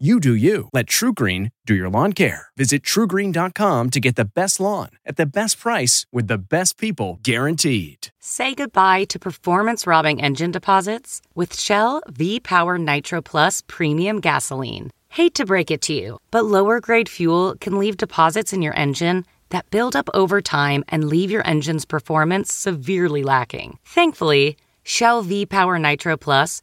You do you. Let TruGreen do your lawn care. Visit trugreen.com to get the best lawn at the best price with the best people guaranteed. Say goodbye to performance robbing engine deposits with Shell V Power Nitro Plus Premium Gasoline. Hate to break it to you, but lower grade fuel can leave deposits in your engine that build up over time and leave your engine's performance severely lacking. Thankfully, Shell V Power Nitro Plus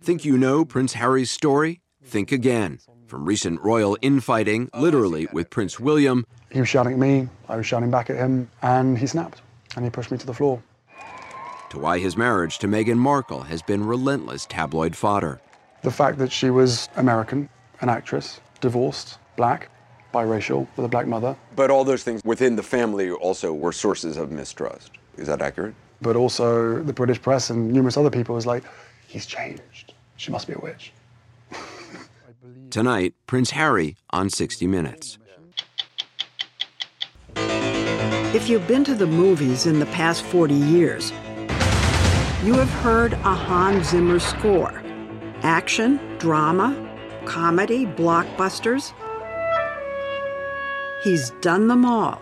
Think you know Prince Harry's story? Think again. From recent royal infighting, literally with Prince William, He was shouting at me, I was shouting back at him, and he snapped and he pushed me to the floor. to why his marriage to Meghan Markle has been relentless tabloid fodder. The fact that she was American, an actress, divorced, black, biracial, with a black mother, But all those things within the family also were sources of mistrust. Is that accurate? but also the British press and numerous other people was like, he's changed. She must be a witch. Tonight, Prince Harry on 60 Minutes. If you've been to the movies in the past 40 years, you have heard a Hans Zimmer score. Action, drama, comedy, blockbusters. He's done them all.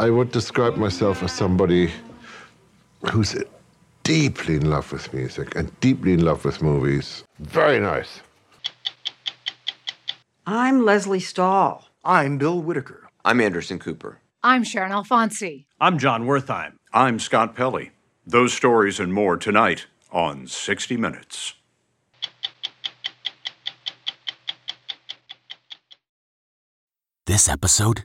I would describe myself as somebody who's deeply in love with music and deeply in love with movies. Very nice. I'm Lesley Stahl. I'm Bill Whitaker. I'm Anderson Cooper. I'm Sharyn Alfonsi. I'm Jon Wertheim. I'm Scott Pelley. Those stories and more tonight on 60 Minutes. This episode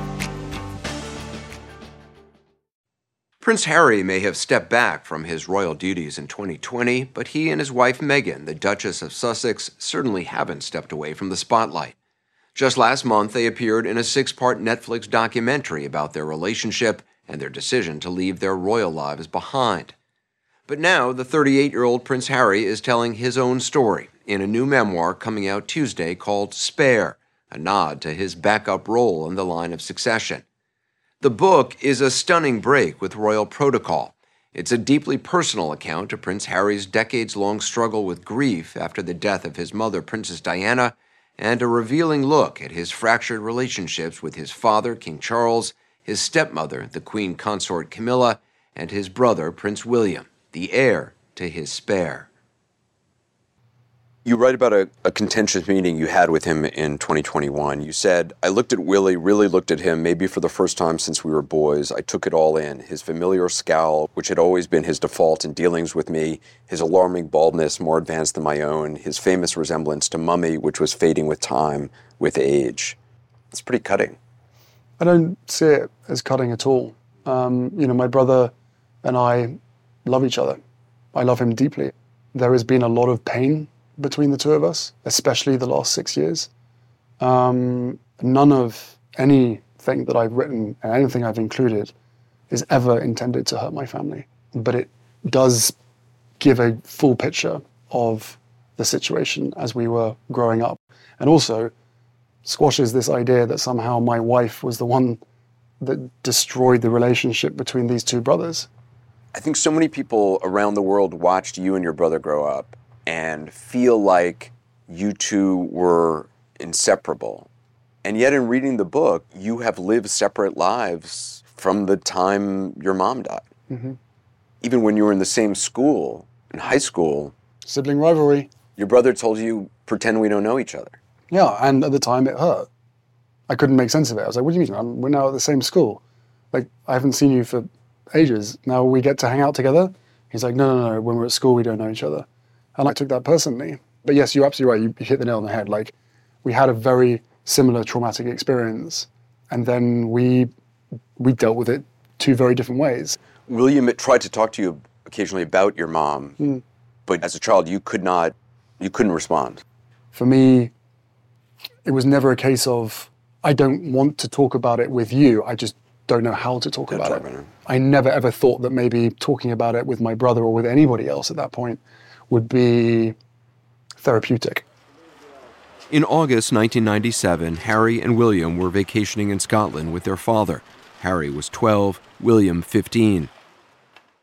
Prince Harry may have stepped back from his royal duties in 2020, but he and his wife Meghan, the Duchess of Sussex, certainly haven't stepped away from the spotlight. Just last month, they appeared in a six part Netflix documentary about their relationship and their decision to leave their royal lives behind. But now, the 38 year old Prince Harry is telling his own story in a new memoir coming out Tuesday called Spare, a nod to his backup role in the line of succession. The book is a stunning break with royal protocol. It's a deeply personal account of Prince Harry's decades long struggle with grief after the death of his mother, Princess Diana, and a revealing look at his fractured relationships with his father, King Charles, his stepmother, the Queen Consort Camilla, and his brother, Prince William the heir to his spare. You write about a, a, contentious meeting you had with him in 2021. You said, I looked at Willie, really looked at him, maybe for the first time since we were boys. I took it all in. His familiar scowl, which had always been his default in dealings with me, his alarming baldness, more advanced than my own, his famous resemblance to Mummy, which was fading with time, with age. It's pretty cutting. I don't see it as cutting at all. Um, you know, my brother and I love each other. I love him deeply. There has been a lot of pain between the two of us, especially the last six years. Um, none of anything that I've written and anything I've included is ever intended to hurt my family. But it does give a full picture of the situation as we were growing up. And also squashes this idea that somehow my wife was the one that destroyed the relationship between these two brothers. I think so many people around the world watched you and your brother grow up and feel like you two were inseparable. And yet, in reading the book, you have lived separate lives from the time your mom died. Mm-hmm. Even when you were in the same school, in high school, sibling rivalry. Your brother told you, pretend we don't know each other. Yeah, and at the time it hurt. I couldn't make sense of it. I was like, what do you mean? I'm, we're now at the same school. Like, I haven't seen you for ages. Now we get to hang out together. He's like, no, no, no. When we're at school, we don't know each other. And I took that personally. But yes, you're absolutely right. You, you hit the nail on the head. Like, we had a very similar traumatic experience, and then we we dealt with it two very different ways. William tried to talk to you occasionally about your mom, mm. but as a child, you could not, you couldn't respond. For me, it was never a case of I don't want to talk about it with you. I just don't know how to talk about it. it. I never ever thought that maybe talking about it with my brother or with anybody else at that point would be therapeutic. In August 1997, Harry and William were vacationing in Scotland with their father. Harry was 12, William 15.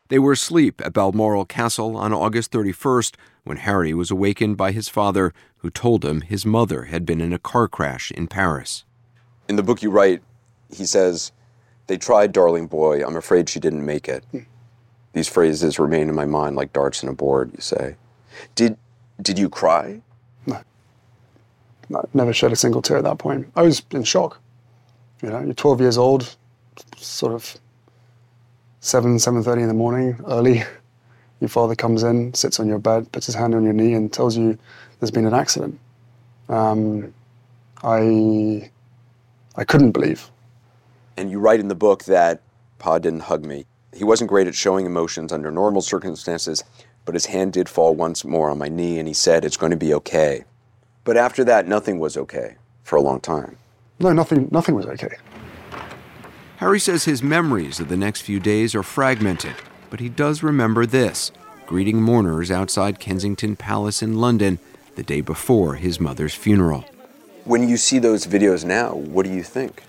They were asleep at Balmoral Castle on August 31st when Harry was awakened by his father, who told him his mother had been in a car crash in Paris. In the book you write, he says, they tried Darling Boy. I'm afraid she didn't make it. Hmm. These phrases remain in my mind like darts in a board, you say. Did, did you cry? No. no. Never shed a single tear at that point. I was in shock. You know, you're 12 years old, sort of 7, 7.30 in the morning, early. Your father comes in, sits on your bed, puts his hand on your knee and tells you there's been an accident. Um, I, I couldn't believe and you write in the book that Pa didn't hug me. He wasn't great at showing emotions under normal circumstances, but his hand did fall once more on my knee and he said, It's going to be okay. But after that, nothing was okay for a long time. No, nothing, nothing was okay. Harry says his memories of the next few days are fragmented, but he does remember this greeting mourners outside Kensington Palace in London the day before his mother's funeral. When you see those videos now, what do you think?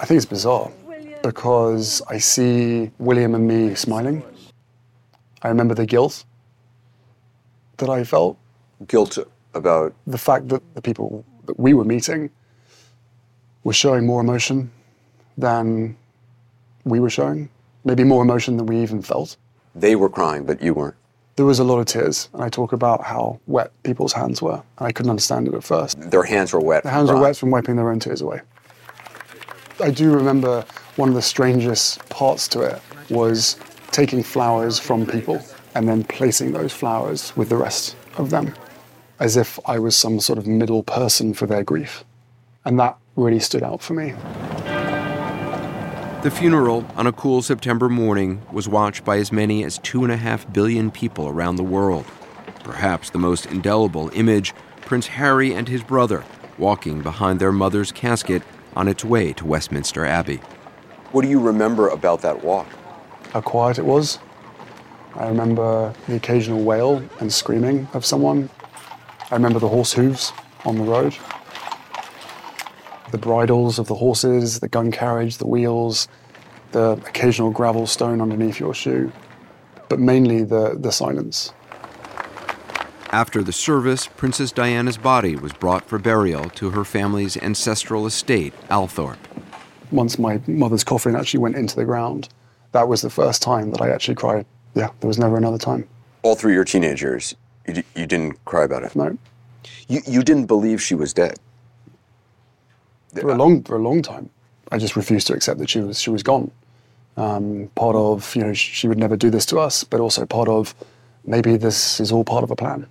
I think it's bizarre because I see William and me smiling. I remember the guilt that I felt. Guilt about? The fact that the people that we were meeting were showing more emotion than we were showing. Maybe more emotion than we even felt. They were crying, but you weren't. There was a lot of tears, and I talk about how wet people's hands were. And I couldn't understand it at first. Their hands were wet. Their hands were wet from wiping their own tears away. I do remember one of the strangest parts to it was taking flowers from people and then placing those flowers with the rest of them, as if I was some sort of middle person for their grief. And that really stood out for me. The funeral on a cool September morning was watched by as many as two and a half billion people around the world. Perhaps the most indelible image Prince Harry and his brother walking behind their mother's casket on its way to Westminster Abbey. What do you remember about that walk? How quiet it was. I remember the occasional wail and screaming of someone. I remember the horse hooves on the road, the bridles of the horses, the gun carriage, the wheels, the occasional gravel stone underneath your shoe, but mainly the, the silence. After the service, Princess Diana's body was brought for burial to her family's ancestral estate, Althorp. Once my mother's coffin actually went into the ground, that was the first time that I actually cried. Yeah, there was never another time. All through your teenage years, you, d- you didn't cry about it? No. You, you didn't believe she was dead? For a long, for a long time, I just refused to accept that she was she was gone. Um, part of you know she would never do this to us, but also part of maybe this is all part of a plan.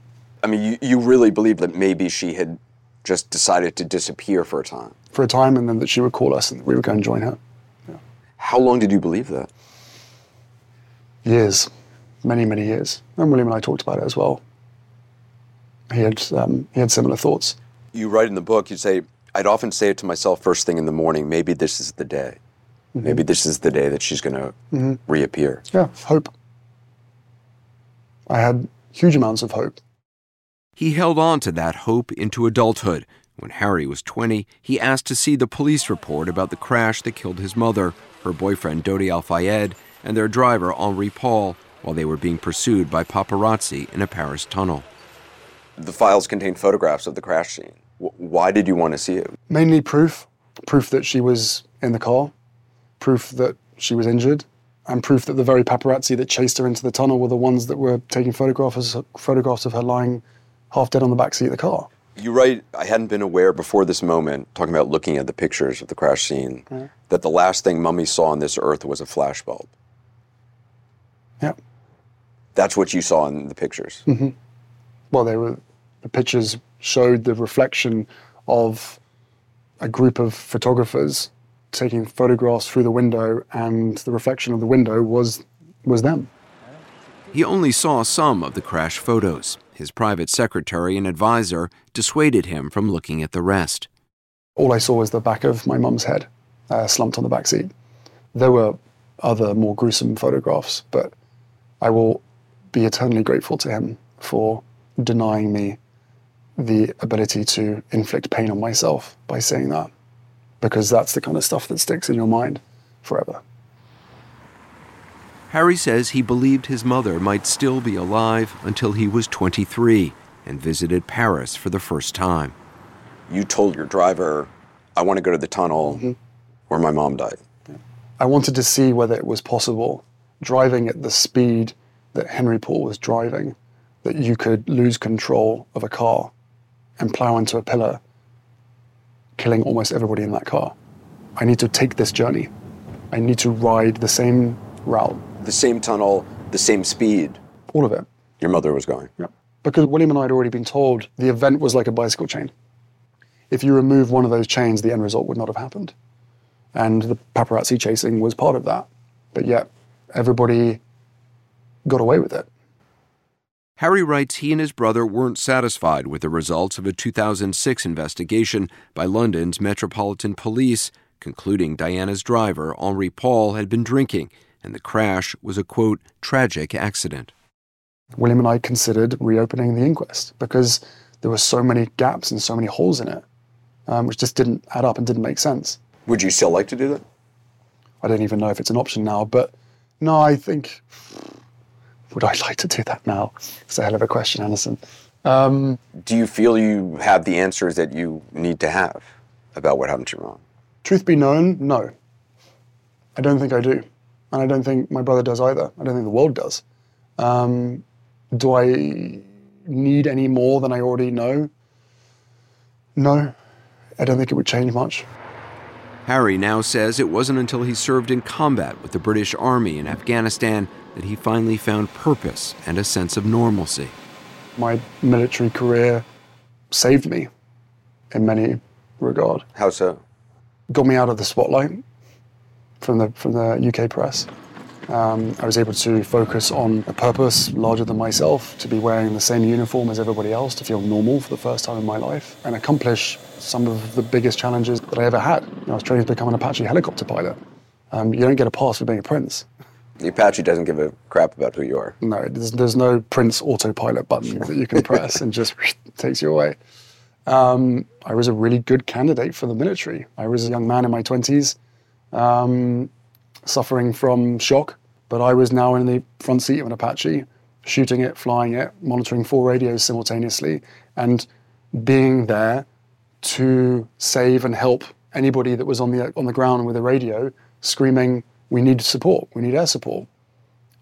I mean, you, you really believed that maybe she had just decided to disappear for a time. For a time, and then that she would call us and we would go and join her. How long did you believe that? Years, many many years. And William and I talked about it as well. He had um, he had similar thoughts. You write in the book, you say, I'd often say it to myself first thing in the morning, maybe this is the day. Maybe this is the day that she's going to Mhm. reappear. Yeah, hope. I had huge amounts of hope. He held on to that hope into adulthood. When Harry was 20, he asked to see the police report about the crash that killed his mother, her boyfriend Dodi Al Fayed, and their driver Henri Paul while they were being pursued by paparazzi in a Paris tunnel. The files contain photographs of the crash scene. Why did you want to see it? Mainly proof, proof that she was in the car, proof that she was injured, and proof that the very paparazzi that chased her into the tunnel were the ones that were taking photographs photographs of her lying half dead on the back seat of the car. You write, I hadn't been aware before this moment, talking about looking at the pictures of the crash scene, that the last thing Mummy saw on this earth was a flashbulb. Yeah. That's what you saw in the pictures. hmm Well, they were the pictures showed the reflection of a group of photographers taking photographs through the window, and the reflection of the window was was them. He only saw some of the crash photos. His private secretary and advisor dissuaded him from looking at the rest. All I saw was the back of my mum's head, uh, slumped on the back seat. There were other more gruesome photographs, but I will be eternally grateful to him for denying me the ability to inflict pain on myself by saying that, because that's the kind of stuff that sticks in your mind forever. Harry says he believed his mother might still be alive until he was 23 and visited Paris for the first time. You told your driver, I want to go to the tunnel mm-hmm. where my mom died. I wanted to see whether it was possible, driving at the speed that Henri Paul was driving, that you could lose control of a car and plow into a pillar, killing almost everybody in that car. I need to take this journey. I need to ride the same route, The same tunnel, the same speed all of it. your mother was going. Yeah. Because William and I had already been told the event was like a bicycle chain. If you remove one of those chains, the end result would not have happened. And the paparazzi chasing was part of that. But yet, everybody got away with it. Harry writes he and his brother weren't satisfied with the results of a 2006 investigation by London's Metropolitan Police, concluding Diana's driver, Henri Paul, had been drinking and the crash was a quote, tragic accident. William and I considered reopening the inquest because there were so many gaps and so many holes in it, um, which just didn't add up and didn't make sense. Would you still like to do that? I don't even know if it's an option now, but no, I think. Would I like to do that now? It's a hell of a question, Anderson. Um, Do you feel you have the answers that you need to have about what happened to your mom? truth be known, no. I don't think I do. And I don't think my brother does either. I don't think the world does. Um, do I need any more than I already know? No. I don't think it would change much. Harry now says it wasn't until he served in combat with the British Army in Afghanistan that he finally found purpose and a sense of normalcy. My military career saved me in many regard. How so? Got me out of the spotlight from the from the UK press. Um, I was able to focus on a purpose larger than myself, to be wearing the same uniform as everybody else, to feel normal for the first time in my life, and accomplish some of the biggest challenges that I ever had. You know, I was training to become an Apache helicopter pilot. Um, you don't get a pass for being a prince. The Apache doesn't give a crap about who you are. No, there's, there's no Prince autopilot button that you can press and just takes you away. Um, I was a really good candidate for the military. I was a young man in my 20s, um, suffering from shock, but I was now in the front seat of an Apache, shooting it, flying it, monitoring four radios simultaneously, and being there to save and help anybody that was on the on the ground with a radio, screaming, "We need support! We need air support!"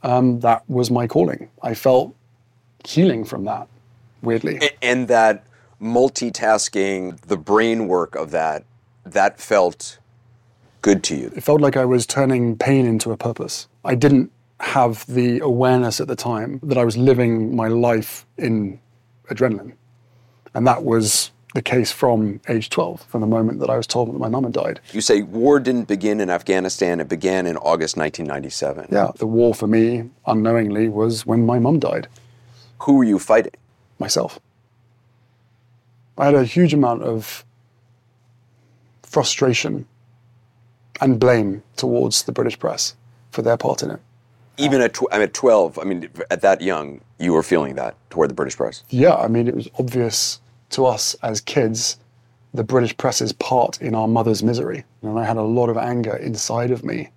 Um, that was my calling. I felt healing from that, weirdly. And that multitasking, the brain work of that, that felt good to you. It felt like I was turning pain into a purpose. I didn't have the awareness at the time that I was living my life in adrenaline. And that was the case from age 12, from the moment that I was told that my mum had died. You say war didn't begin in Afghanistan, it began in August 1997. Yeah, the war for me, unknowingly, was when my mum died. Who were you fighting? Myself. I had a huge amount of frustration and blame towards the British press for their part in it. Even at, tw- I'm at 12, I mean, at that young, you were feeling that toward the British press? Yeah, I mean, it was obvious to us as kids the British press's part in our mother's misery. And I had a lot of anger inside of me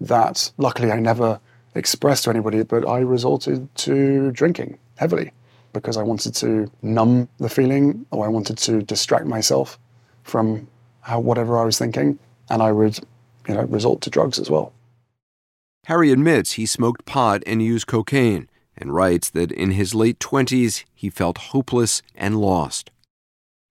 that luckily I never expressed to anybody, but I resorted to drinking heavily because I wanted to numb the feeling or I wanted to distract myself from how, whatever I was thinking. And I would, you know, resort to drugs as well. Harry admits he smoked pot and used cocaine and writes that in his late 20s he felt hopeless and lost.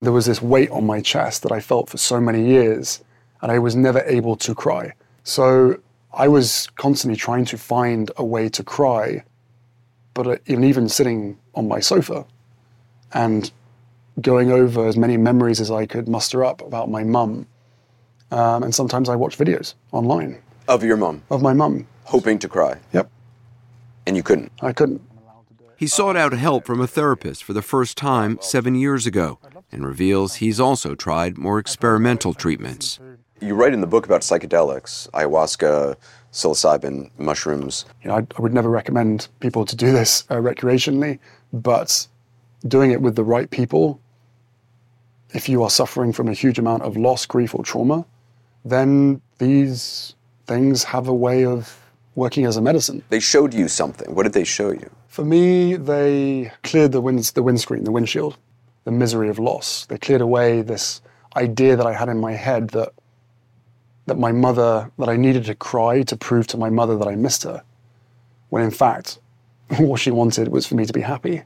There was this weight on my chest that I felt for so many years, and I was never able to cry. So I was constantly trying to find a way to cry, but uh, even, even sitting on my sofa and going over as many memories as I could muster up about my mum. Um, and sometimes I watch videos online. Of your mum? Of my mum. Hoping to cry? Yep. And you couldn't? I couldn't. He sought out help from a therapist for the first time seven years ago and reveals he's also tried more experimental treatments. You write in the book about psychedelics, ayahuasca, psilocybin, mushrooms. You know, I, I would never recommend people to do this uh, recreationally, but doing it with the right people, if you are suffering from a huge amount of loss, grief, or trauma, then these things have a way of working as a medicine. They showed you something. What did they show you? For me, they cleared the, wind, the windscreen, the windshield, the misery of loss. They cleared away this idea that I had in my head that that my mother, that I needed to cry to prove to my mother that I missed her, when in fact, what she wanted was for me to be happy.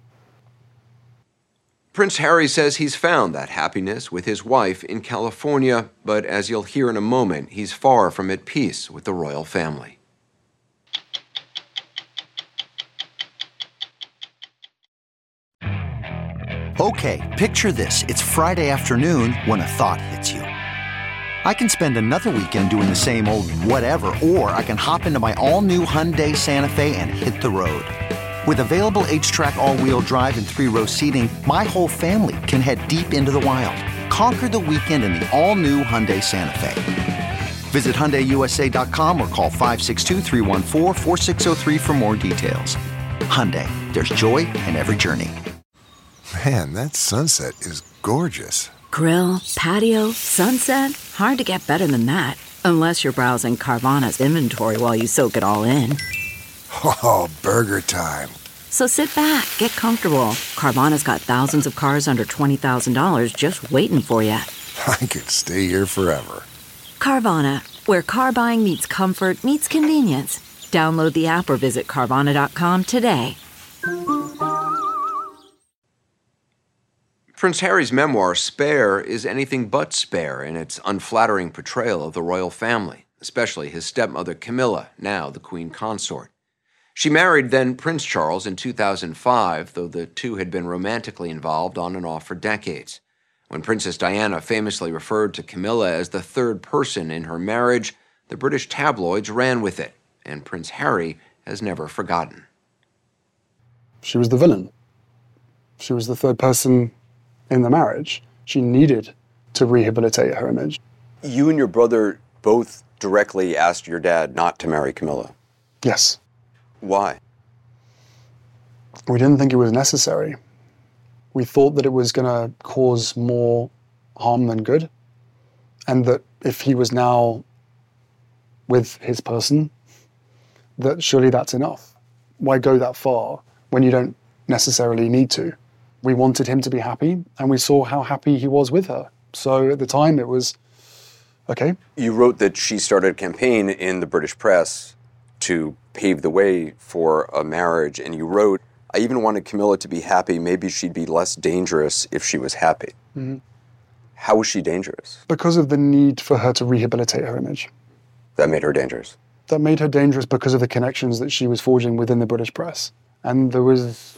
Prince Harry says he's found that happiness with his wife in California, but as you'll hear in a moment, he's far from at peace with the royal family. Okay, picture this. It's Friday afternoon when a thought hits you. I can spend another weekend doing the same old whatever, or I can hop into my all new Hyundai Santa Fe and hit the road. With available HTRAC, all wheel drive, and three row seating, my whole family can head deep into the wild. Conquer the weekend in the all new Hyundai Santa Fe. Visit HyundaiUSA.com or call 562 for more details. Hyundai, there's joy in every journey. Man, that sunset is gorgeous. Grill, patio, sunset. Hard to get better than that. Unless you're browsing Carvana's inventory while you soak it all in. Oh, burger time. So sit back, get comfortable. Carvana's got thousands of cars under $20,000 just waiting for you. I could stay here forever. Carvana, where car buying meets comfort, meets convenience. Download the app or visit Carvana.com today. Prince Harry's memoir, Spare, is anything but spare in its unflattering portrayal of the royal family, especially his stepmother Camilla, now the Queen Consort. She married then Prince Charles in 2005, though the two had been romantically involved on and off for decades. When Princess Diana famously referred to Camilla as the third person in her marriage, the British tabloids ran with it, and Prince Harry has never forgotten. She was the villain. She was the third person in the marriage. She needed to rehabilitate her image. You and your brother both directly asked your dad not to marry Camilla. Yes. Why? We didn't think it was necessary. We thought that it was going to cause more harm than good. And that if he was now with his person, that surely that's enough. Why go that far when you don't necessarily need to? We wanted him to be happy, and we saw how happy he was with her. So at the time, it was okay. You wrote that she started a campaign in the British press to pave the way for a marriage, and you wrote, I even wanted Camilla to be happy. Maybe she'd be less dangerous if she was happy. Mhm. How was she dangerous? Because of the need for her to rehabilitate her image. That made her dangerous. that made her dangerous because of the connections that she was forging within the British press. And there was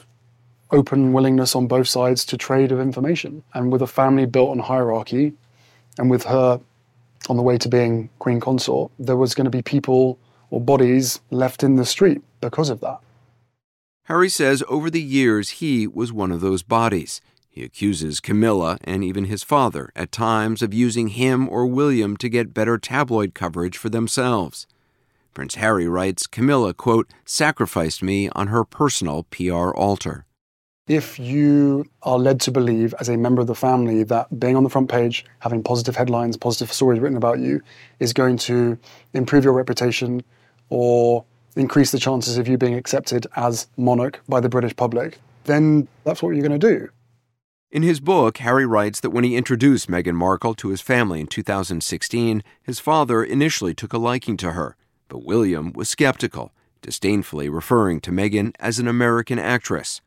open willingness on both sides to trade of information. And with a family built on hierarchy, and with her on the way to being queen consort, there was going to be people or bodies left in the street because of that. Harry says over the years he was one of those bodies. He accuses Camilla and even his father at times of using him or William to get better tabloid coverage for themselves. Prince Harry writes Camilla, quote, sacrificed me on her personal PR altar. If you are led to believe, as a member of the family, that being on the front page, having positive headlines, positive stories written about you, is going to improve your reputation or increase the chances of you being accepted as monarch by the British public, then that's what you're going to do. In his book, Harry writes that when he introduced Meghan Markle to his family in 2016, his father initially took a liking to her, but William was skeptical, disdainfully referring to Meghan as an American actress.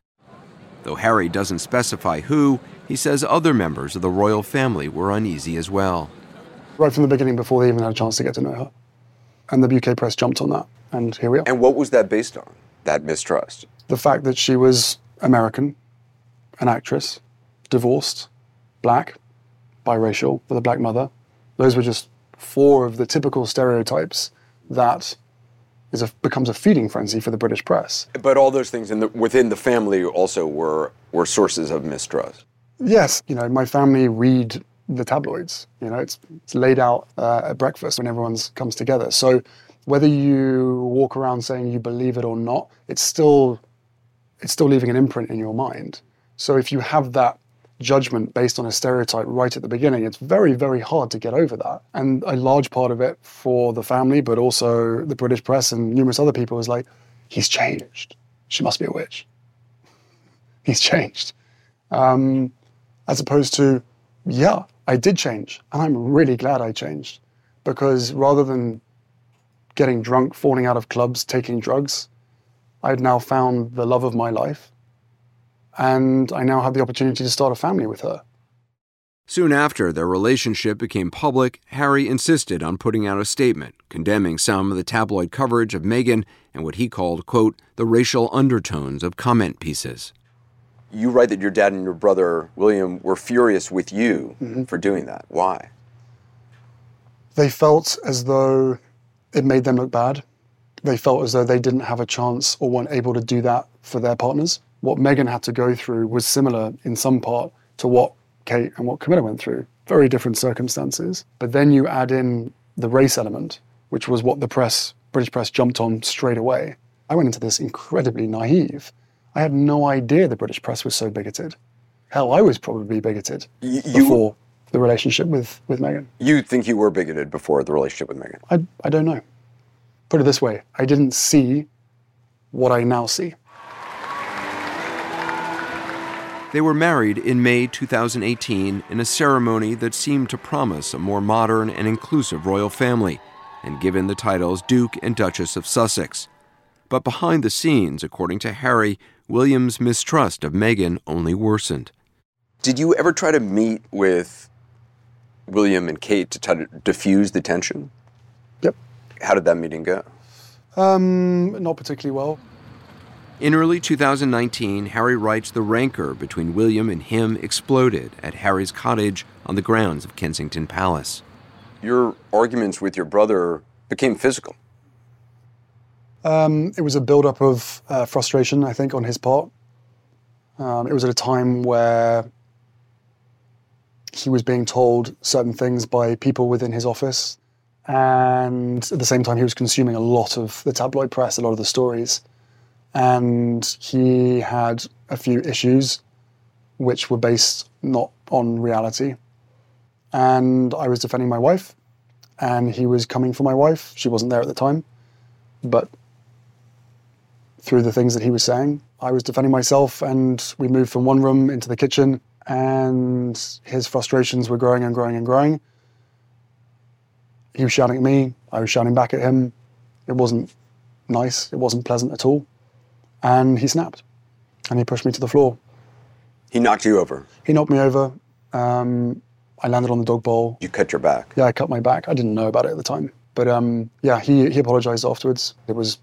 Though Harry doesn't specify who, he says other members of the royal family were uneasy as well. Right from the beginning, before they even had a chance to get to know her. And the UK press jumped on that, and here we are. And what was that based on, that mistrust? The fact that she was American, an actress, divorced, black, biracial, with a black mother. Those were just four of the typical stereotypes that is a, becomes a feeding frenzy for the British press. But all those things in the, within the family also were, were sources of mistrust. Yes, you know, my family read the tabloids. You know, it's, it's laid out uh, at breakfast when everyone comes together. So whether you walk around saying you believe it or not, it's still it's still leaving an imprint in your mind. So if you have that judgment based on a stereotype right at the beginning, it's very, very hard to get over that. And a large part of it for the family, but also the British press and numerous other people is like, he's changed. She must be a witch. He's changed. Um, as opposed to, yeah, I did change. And I'm really glad I changed. Because rather than getting drunk, falling out of clubs, taking drugs, I'd now found the love of my life. And I now had the opportunity to start a family with her. Soon after their relationship became public, Harry insisted on putting out a statement condemning some of the tabloid coverage of Meghan and what he called, quote, the racial undertones of comment pieces. You write that your dad and your brother, William, were furious with you Mm-hmm. for doing that. Why? They felt as though it made them look bad. They felt as though they didn't have a chance or weren't able to do that for their partners. What Meghan had to go through was similar in some part to what Kate and what Camilla went through. Very different circumstances. But then you add in the race element, which was what the press, British press, jumped on straight away. I went into this incredibly naive. I had no idea the British press was so bigoted. Hell, I was probably bigoted you- before the relationship with, with Meghan. You think you were bigoted before the relationship with Meghan? I, I don't know. Put it this way I didn't see what I now see. They were married in May 2018 in a ceremony that seemed to promise a more modern and inclusive royal family, and given the titles Duke and Duchess of Sussex. But behind the scenes, according to Harry, William's mistrust of Meghan only worsened. Did you ever try to meet with William and Kate to try to diffuse the tension? Yep. How did that meeting go? Um, not particularly well. In early 2019, Harry writes the rancor between William and him exploded at Harry's cottage on the grounds of Kensington Palace. Your arguments with your brother became physical. Um, it was a build-up of uh, frustration, I think, on his part. Um, it was at a time where he was being told certain things by people within his office, And at the same time, he was consuming a lot of the tabloid press, a lot of the stories. And he had a few issues which were based not on reality. And I was defending my wife, and he was coming for my wife. She wasn't there at the time. But through the things that he was saying, I was defending myself, and we moved from one room into the kitchen, and his frustrations were growing and growing and growing. He was shouting at me, I was shouting back at him. It wasn't nice, it wasn't pleasant at all. And he snapped, and he pushed me to the floor. He knocked you over. He knocked me over. Um, I landed on the dog bowl. You cut your back. Yeah, I cut my back. I didn't know about it at the time. But um, yeah, he, he apologized afterwards. It was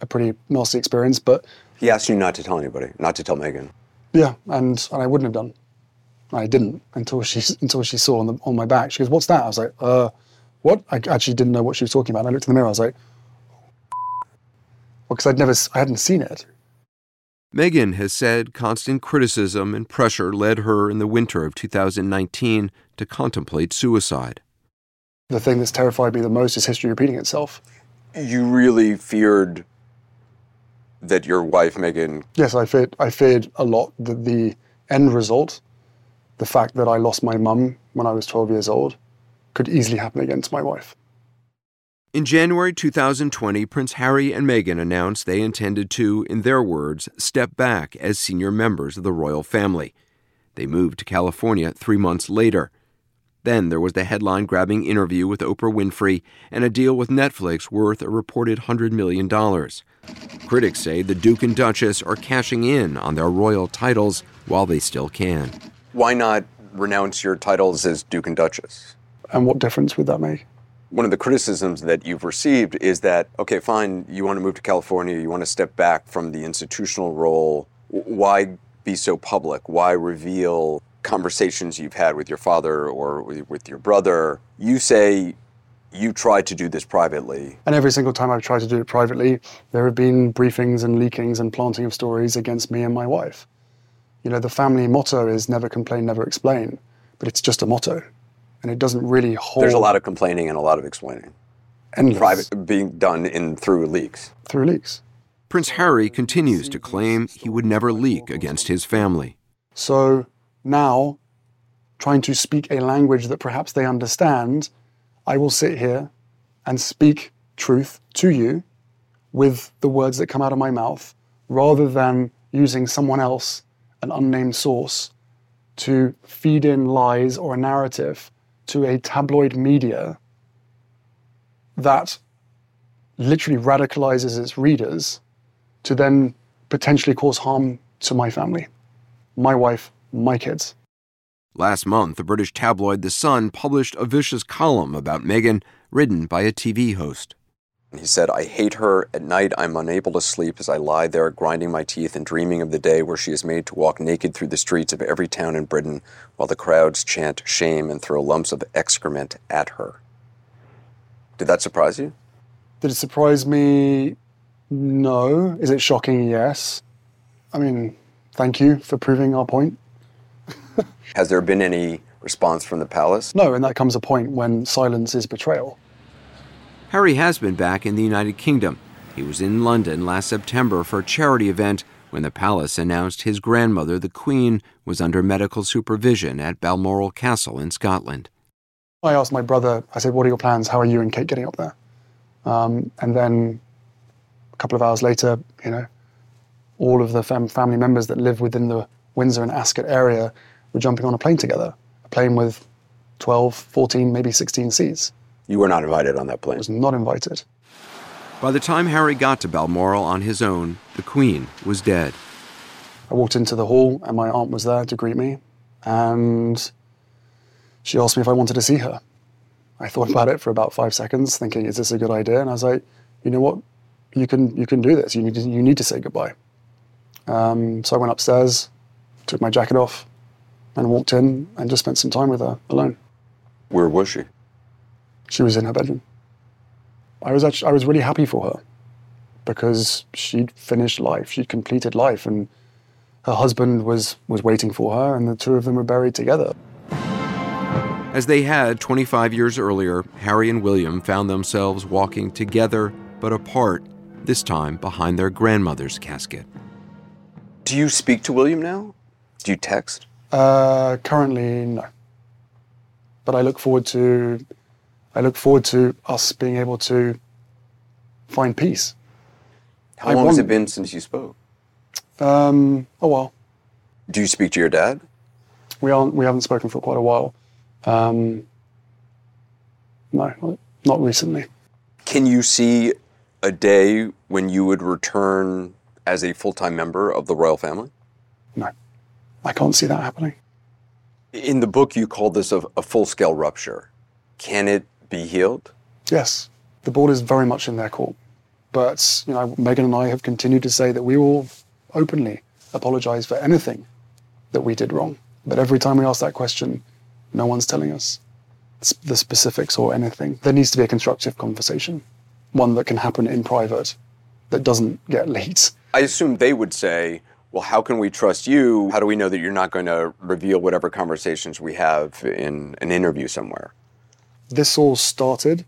a pretty nasty experience, but He asked you not to tell anybody, not to tell Meghan. yeah, and, and I wouldn't have done. I didn't until she until she saw on the on my back. She goes, "What's that?" I was like, "Uh, what?" I actually didn't know what she was talking about. And I looked in the mirror. I was like, "Well, because I'd never, s- I hadn't seen it." Meghan has said constant criticism and pressure led her in the winter of 2019 to contemplate suicide. The thing that's terrified me the most is history repeating itself. You really feared that your wife, Meghan, Yes, I feared. I feared a lot that the end result, the fact that I lost my mum when I was 12 years old, could easily happen again to my wife. In January 2020, Prince Harry and Meghan announced they intended to, in their words, step back as senior members of the royal family. They moved to California three months later. Then there was the headline grabbing interview with Oprah Winfrey and a deal with Netflix worth a reported $100 million. Critics say the Duke and Duchess are cashing in on their royal titles while they still can. why not renounce your titles as Duke and Duchess? And what difference would that make? One of the criticisms that you've received is that, okay, fine, you want to move to California, you want to step back from the institutional role. Why be so public? Why reveal conversations you've had with your father or with with your brother? You say you tried to do this privately. And every single time I've tried to do it privately, there have been briefings and leakings and planting of stories against me and my wife. You know, the family motto is never complain, never explain, but it's just a motto. And it doesn't really hold There's a lot of complaining and a lot of explaining. endless Private being done in through leaks. through leaks. Prince Harry continues to claim he would never leak against his family. So now, trying to speak a language that perhaps they understand, I will sit here and speak truth to you with the words that come out of my mouth rather than using someone else, an unnamed source, to feed in lies or a narrative to a tabloid media that literally radicalizes its readers to then potentially cause harm to my family, my wife, my kids. Last month, the British tabloid The Sun published a vicious column about Meghan, written by a TV host. He said, I hate her. At night, I'm unable to sleep as I lie there grinding my teeth and dreaming of the day where she is made to walk naked through the streets of every town in Britain while the crowds chant shame and throw lumps of excrement at her. Did that surprise you? Did it surprise me? No. Is it shocking? Yes. I mean, thank you for proving our point. Has there been any response from the palace? No, and that comes a point when silence is betrayal. Harry has been back in the United Kingdom. He was in London last September for a charity event when the palace announced his grandmother, the Queen, was under medical supervision at Balmoral Castle in Scotland. I asked my brother, I said, What are your plans? How are you and Kate getting up there? Um, and then a couple of hours later, you know, all of the fam- family members that live within the Windsor and Ascot area were jumping on a plane together, a plane with 12, 14, maybe 16 seats. You were not invited on that plane. I was not invited. By the time Harry got to Balmoral on his own, the Queen was dead. I walked into the hall and my aunt was there to greet me, and she asked me if I wanted to see her. I thought about it for about five seconds, thinking, "Is this a good idea?" And I was like, "You know what? You can you can do this. You need to, you need to say goodbye." Um, so I went upstairs, took my jacket off, and walked in and just spent some time with her alone. Where was she? She was in her bedroom. I was actually I was really happy for her because she'd finished life, she'd completed life, and her husband was was waiting for her, and the two of them were buried together. As they had 25 years earlier, Harry and William found themselves walking together but apart, this time behind their grandmother's casket. Do you speak to William now? Do you text? Uh, currently, no. But I look forward to, I look forward to us being able to find peace. How I long has it been since you spoke? Um, a while. Do you speak to your dad? We aren't. We haven't spoken for quite a while. Um, no, not recently. Can you see a day when you would return as a full time member of the royal family? I can't see that happening. In the book, you called this a, a full scale rupture. Can it be healed? Yes, the ball is very much in their court. But you know, Meghan and I have continued to say that we will openly apologise for anything that we did wrong. But every time we ask that question, no one's telling us the specifics or anything. There needs to be a constructive conversation, one that can happen in private, that doesn't get leaked. I assume they would say, well, how can we trust you? How do we know that you're not going to reveal whatever conversations we have in an interview somewhere? This all started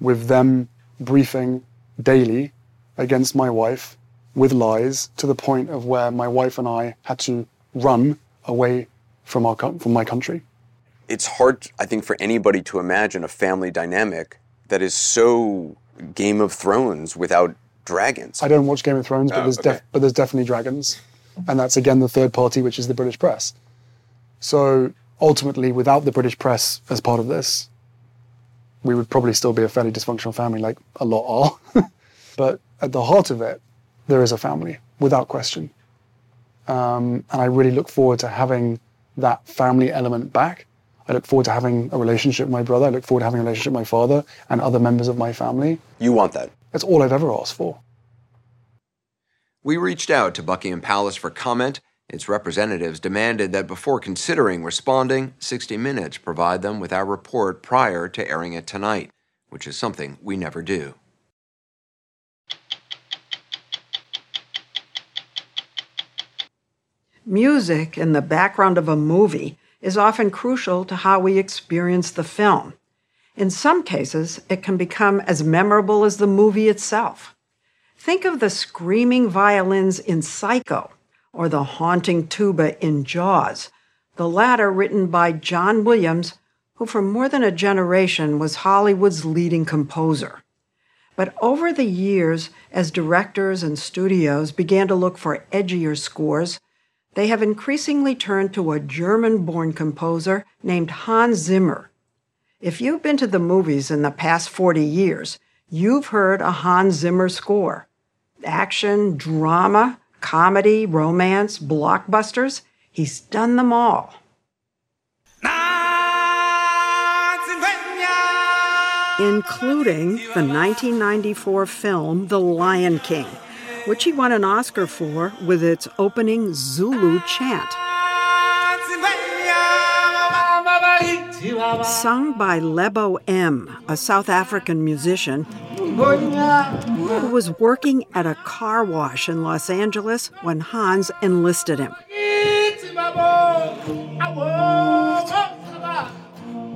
with them briefing daily against my wife with lies to the point of where my wife and I had to run away from our from my country. It's hard, I think, for anybody to imagine a family dynamic that is so Game of Thrones without dragons. I don't watch Game of Thrones, but Oh, there's okay. def- but there's definitely dragons, and that's again the third party, which is the British press. So ultimately, without the British press as part of this, we would probably still be a fairly dysfunctional family, like a lot are. but at the heart of it, there is a family, without question. Um, and I really look forward to having that family element back. I look forward to having a relationship with my brother. I look forward to having a relationship with my father and other members of my family. You want that? That's all I've ever asked for. We reached out to Buckingham Palace for comment. Its representatives demanded that before considering responding, 60 Minutes provide them with our report prior to airing it tonight, which is something we never do. Music in the background of a movie is often crucial to how we experience the film. In some cases, it can become as memorable as the movie itself. Think of the screaming violins in Psycho or the haunting tuba in Jaws, the latter written by John Williams, who for more than a generation was Hollywood's leading composer. But over the years, as directors and studios began to look for edgier scores, they have increasingly turned to a German born composer named Hans Zimmer. If you've been to the movies in the past 40 years, you've heard a Hans Zimmer score. Action, drama, comedy, romance, blockbusters, he's done them all. Including the 1994 film The Lion King, which he won an Oscar for with its opening Zulu chant. Sung by Lebo M, a South African musician who was working at a car wash in Los Angeles when Hans enlisted him.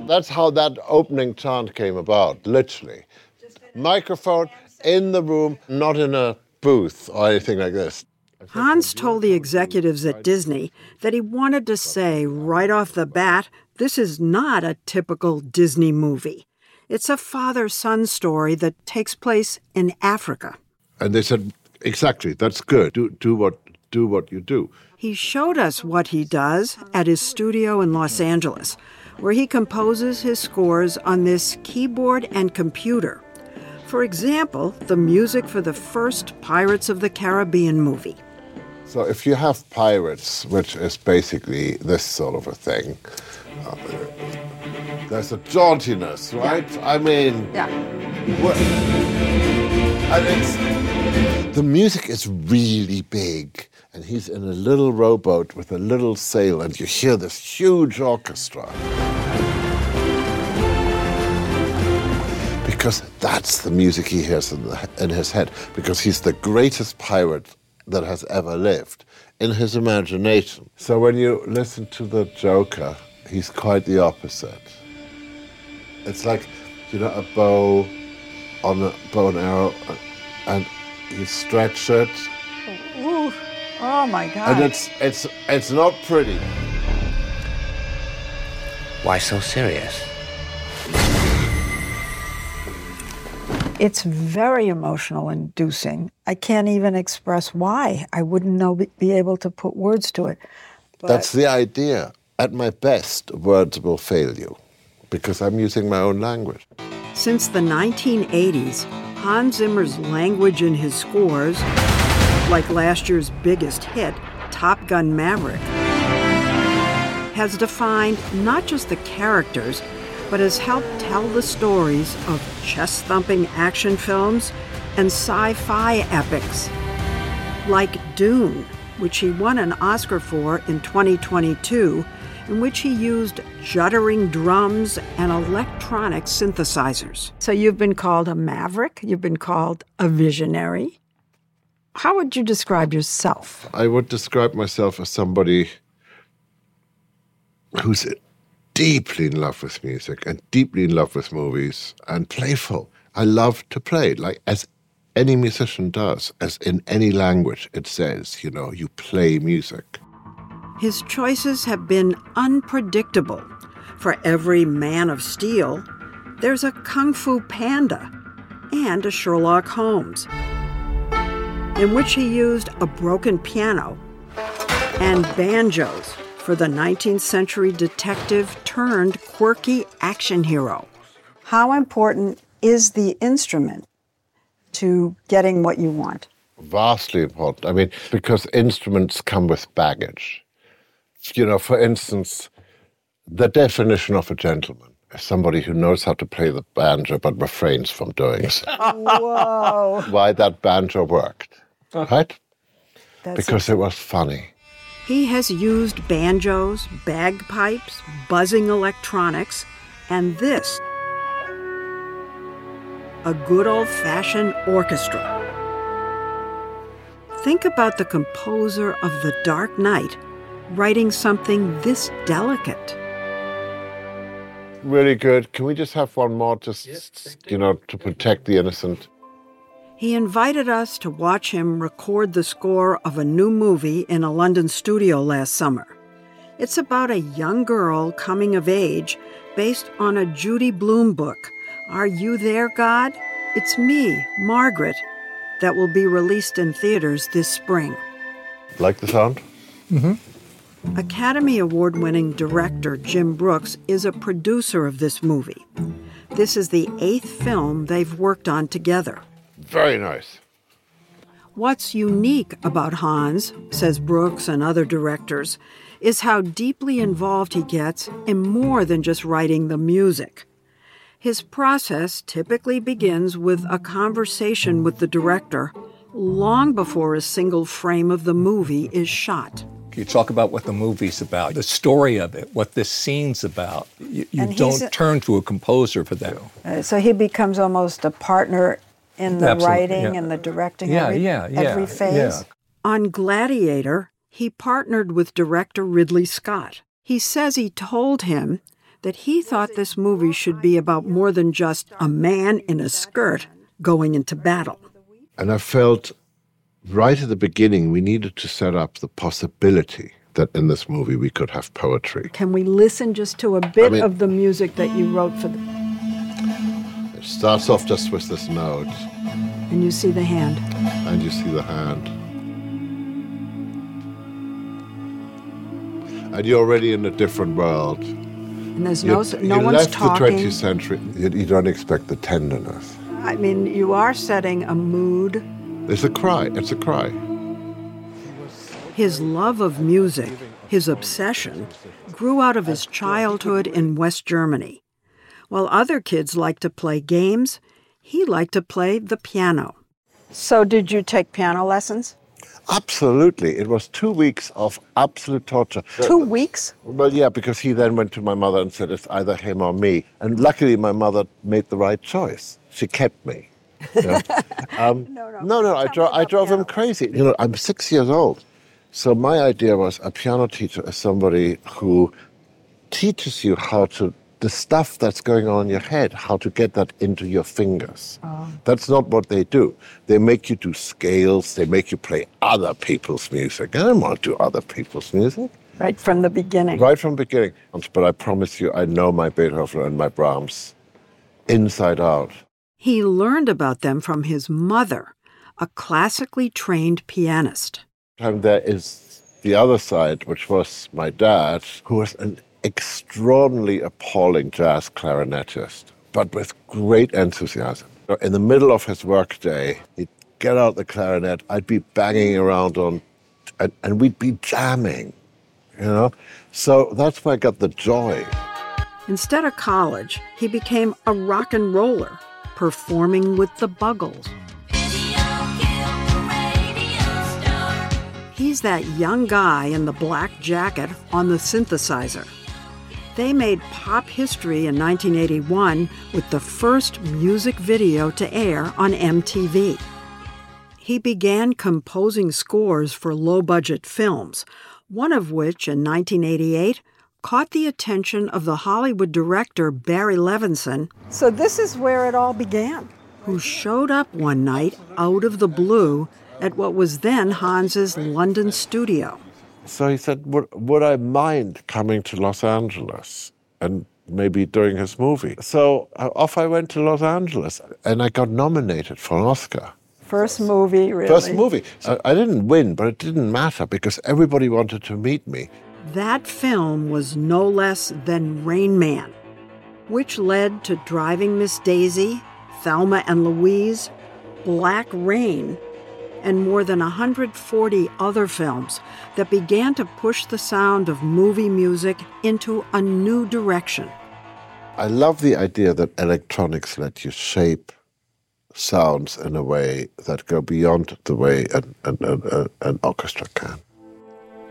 That's how that opening chant came about, literally. Microphone in the room, not in a booth or anything like this. Hans told the executives at Disney that he wanted to say right off the bat this is not a typical Disney movie. It's a father son story that takes place in Africa. And they said, exactly, that's good. Do, do, what, do what you do. He showed us what he does at his studio in Los Angeles, where he composes his scores on this keyboard and computer. For example, the music for the first Pirates of the Caribbean movie. So if you have pirates, which is basically this sort of a thing, there's a jauntiness, right? I mean, Yeah. and it's, the music is really big, and he's in a little rowboat with a little sail, and you hear this huge orchestra. Because that's the music he hears in, the, in his head, because he's the greatest pirate that has ever lived in his imagination. So when you listen to the Joker, he's quite the opposite. It's like, you know, a bow on a bow and arrow, uh, and you stretch it, Ooh. Oh my God. and it's it's it's not pretty. Why so serious? It's very emotional inducing. I can't even express why. I wouldn't know be able to put words to it. But That's the idea. At my best, words will fail you, because I'm using my own language. since the 1980s, Hans Zimmer's language in his scores, like last year's biggest hit, Top Gun Maverick, has defined not just the characters, but has helped tell the stories of chest thumping action films and sci fi epics like Dune, which he won an Oscar for in 2022, in which he used juddering drums and electronic synthesizers. So you've been called a maverick, you've been called a visionary. How would you describe yourself? I would describe myself as somebody who's deeply in love with music and deeply in love with movies and playful. I love to play, like as any musician does, as in any language it says, you know, you play music. His choices have been unpredictable. For every Man of Steel, there's a Kung Fu Panda and a Sherlock Holmes, in which he used a broken piano and banjos for the 19th century detective turned quirky action hero. How important is the instrument to getting what you want? Vastly important. I mean, because instruments come with baggage. You know, for instance, the definition of a gentleman is somebody who knows how to play the banjo but refrains from doing so. Whoa. Why that banjo worked, right? That's because it was funny. He has used banjos, bagpipes, buzzing electronics, and this a good old fashioned orchestra. Think about the composer of The Dark Knight writing something this delicate. Really good. Can we just have one more, just, you know, to protect the innocent? He invited us to watch him record the score of a new movie in a London studio last summer. It's about a young girl coming of age based on a Judy Blume book, Are You There, God? It's Me, Margaret, that will be released in theaters this spring. Like the sound? Mm-hmm. Academy Award winning director Jim Brooks is a producer of this movie. This is the eighth film they've worked on together. Very nice. What's unique about Hans, says Brooks and other directors, is how deeply involved he gets in more than just writing the music. His process typically begins with a conversation with the director long before a single frame of the movie is shot. You talk about what the movie's about, the story of it, what this scene's about. You, you don't a- turn to a composer for that. Uh, so he becomes almost a partner in the Absolutely, writing yeah. and the directing Yeah, every, yeah, yeah, every phase. yeah. On Gladiator, he partnered with director Ridley Scott. He says he told him that he thought this movie should be about more than just a man in a skirt going into battle. And I felt right at the beginning we needed to set up the possibility that in this movie we could have poetry. Can we listen just to a bit mean- of the music that you wrote for the It starts off just with this note, and you see the hand. and you see the hand. And you're already in a different world. And there's You, no no you one's left talking. the 20th century. You, you don't expect the tenderness. I mean, you are setting a mood. It's a cry. It's a cry. His love of music, his obsession, grew out of his childhood in West Germany. While other kids liked to play games, he liked to play the piano. So, did you take piano lessons? Absolutely. It was two weeks of absolute torture. Two weeks? Well, yeah, because he then went to my mother and said, it's either him or me. And luckily, my mother made the right choice. She kept me. You know. um, no, no, I, dro- I drove him crazy. You know, I'm six years old. So my idea was a piano teacher is somebody who teaches you how to the stuff that's going on in your head, how to get that into your fingers. That's not what they do. They make you do scales, they make you play other people's music. I don't want to do other people's music. Right from the beginning. Right from the beginning. But I promise you, I know my Beethoven and my Brahms inside out. He learned about them from his mother, a classically trained pianist. And there is the other side, which was my dad, who was an extraordinarily appalling jazz clarinetist, but with great enthusiasm. In the middle of his workday, he'd get out the clarinet, I'd be banging around on, and, and we'd be jamming, you know? So that's where I got the joy. Instead of college, he became a rock and roller, performing with the Buggles. He's that young guy in the black jacket on the synthesizer. They made pop history in 1981 with the first music video to air on MTV. He began composing scores for low budget films, one of which in 1988 caught the attention of the Hollywood director Barry Levinson. So, this is where it all began. Who showed up one night out of the blue at what was then Hans's London studio. So he said, would, would I mind coming to Los Angeles and maybe doing his movie? So uh, off I went to Los Angeles and I got nominated for an Oscar. First movie, really. First movie. I, I didn't win, but it didn't matter because everybody wanted to meet me. That film was no less than Rain Man, which led to Driving Miss Daisy, Thelma and Louise, Black Rain, and more than 140 other films that began to push the sound of movie music into a new direction. I love the idea that electronics let you shape sounds in a way that go beyond the way an, an, an, an orchestra can.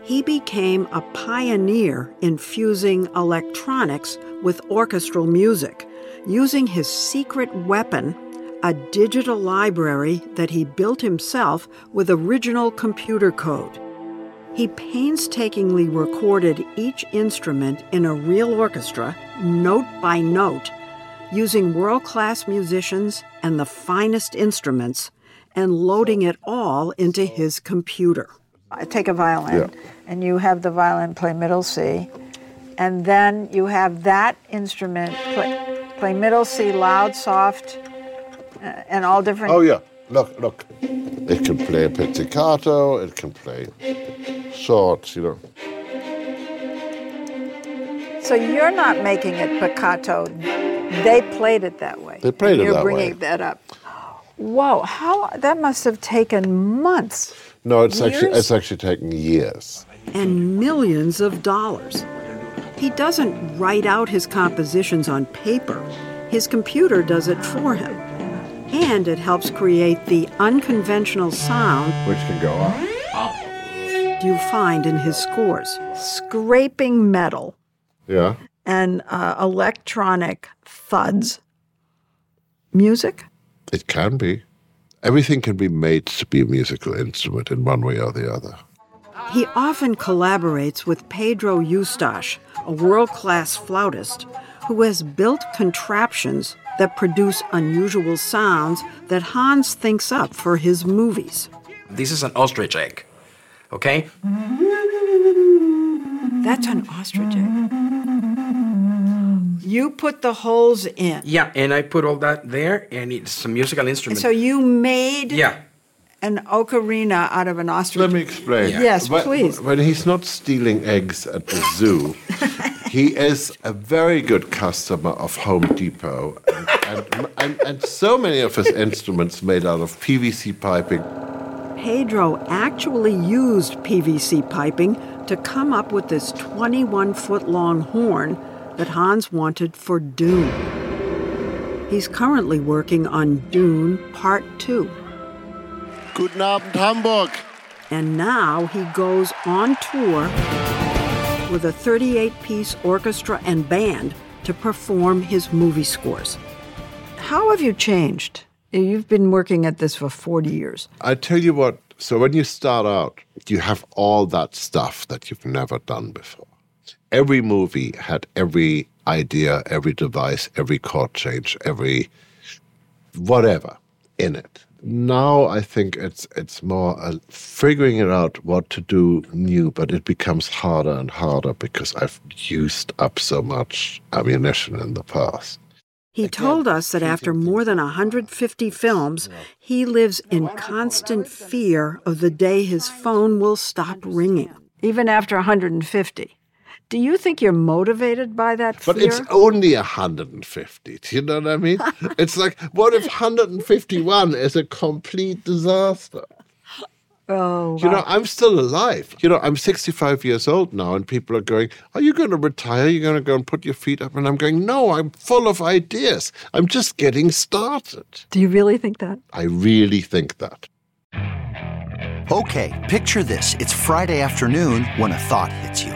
He became a pioneer in fusing electronics with orchestral music, using his secret weapon a digital library that he built himself with original computer code. He painstakingly recorded each instrument in a real orchestra, note by note, using world class musicians and the finest instruments, and loading it all into his computer. I take a violin, yeah. and you have the violin play middle C, and then you have that instrument play, play middle C, loud, soft, uh, and all different. Oh yeah, look, look. It can play pizzicato. It can play short. You know. So you're not making it pizzicato. They played it that way. They played it that way. You're bringing that up. Whoa! How that must have taken months. No, it's years? actually it's actually taken years. And millions of dollars. He doesn't write out his compositions on paper. His computer does it for him and it helps create the unconventional sound which can go up. You find in his scores scraping metal. Yeah. And uh, electronic thuds. Music? It can be. Everything can be made to be a musical instrument in one way or the other. He often collaborates with Pedro Eustache, a world class flautist who has built contraptions that produce unusual sounds that Hans thinks up for his movies. This is an ostrich egg, okay? That's an ostrich egg. You put the holes in. Yeah, and I put all that there, and it's a musical instrument. So you made yeah. an ocarina out of an ostrich. Let me explain. Yeah. Yes, when, please. When he's not stealing eggs at the zoo, he is a very good customer of Home Depot, and, and, and, and so many of his instruments made out of PVC piping. Pedro actually used PVC piping to come up with this 21 foot long horn that Hans wanted for Dune. He's currently working on Dune Part 2. Guten Abend, Hamburg. And now he goes on tour with a 38 piece orchestra and band to perform his movie scores. How have you changed? You've been working at this for 40 years. I tell you what, so when you start out, you have all that stuff that you've never done before. Every movie had every idea, every device, every chord change, every whatever in it. Now I think it's it's more uh, figuring it out what to do new, but it becomes harder and harder because I've used up so much ammunition in the past. He told us that after more than 150 films, he lives in constant fear of the day his phone will stop ringing. Even after 150. Do you think you're motivated by that fear? But it's only 150. Do you know what I mean? it's like, what if 151 is a complete disaster? Oh, You know, I'm still alive. You know, I'm 65 years old now, and people are going, Are you going to retire? You're going to go and put your feet up? And I'm going, No, I'm full of ideas. I'm just getting started. Do you really think that? I really think that. Okay, picture this. It's Friday afternoon when a thought hits you.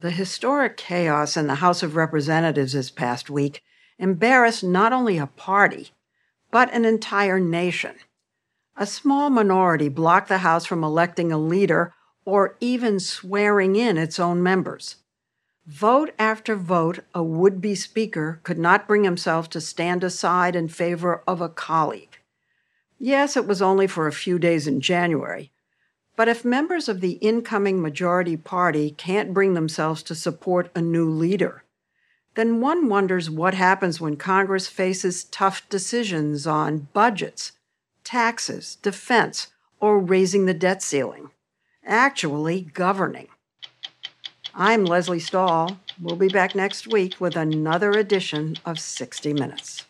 The historic chaos in the House of Representatives this past week embarrassed not only a party, but an entire nation. A small minority blocked the House from electing a leader or even swearing in its own members. Vote after vote, a would be speaker could not bring himself to stand aside in favor of a colleague. Yes, it was only for a few days in January, but if members of the incoming majority party can't bring themselves to support a new leader, then one wonders what happens when Congress faces tough decisions on budgets, taxes, defense, or raising the debt ceiling. Actually, governing. I'm Lesley Stahl. We'll be back next week with another edition of 60 Minutes.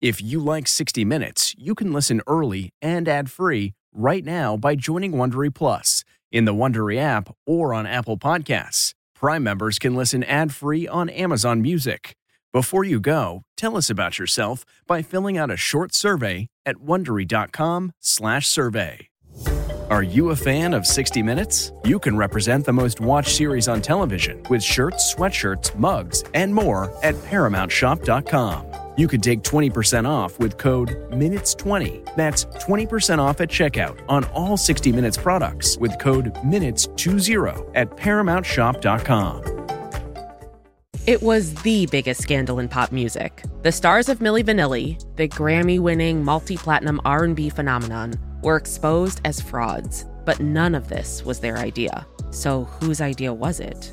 If you like 60 Minutes, you can listen early and ad-free right now by joining Wondery Plus in the Wondery app or on Apple Podcasts. Prime members can listen ad-free on Amazon Music. Before you go, tell us about yourself by filling out a short survey at wondery.com/survey. Are you a fan of 60 Minutes? You can represent the most watched series on television with shirts, sweatshirts, mugs, and more at ParamountShop.com. You can take 20% off with code MINUTES20. That's 20% off at checkout on all 60 Minutes products with code MINUTES20 at ParamountShop.com. It was the biggest scandal in pop music. The stars of Milli Vanilli, the Grammy-winning multi-platinum R&B phenomenon, were exposed as frauds, but none of this was their idea. So whose idea was it?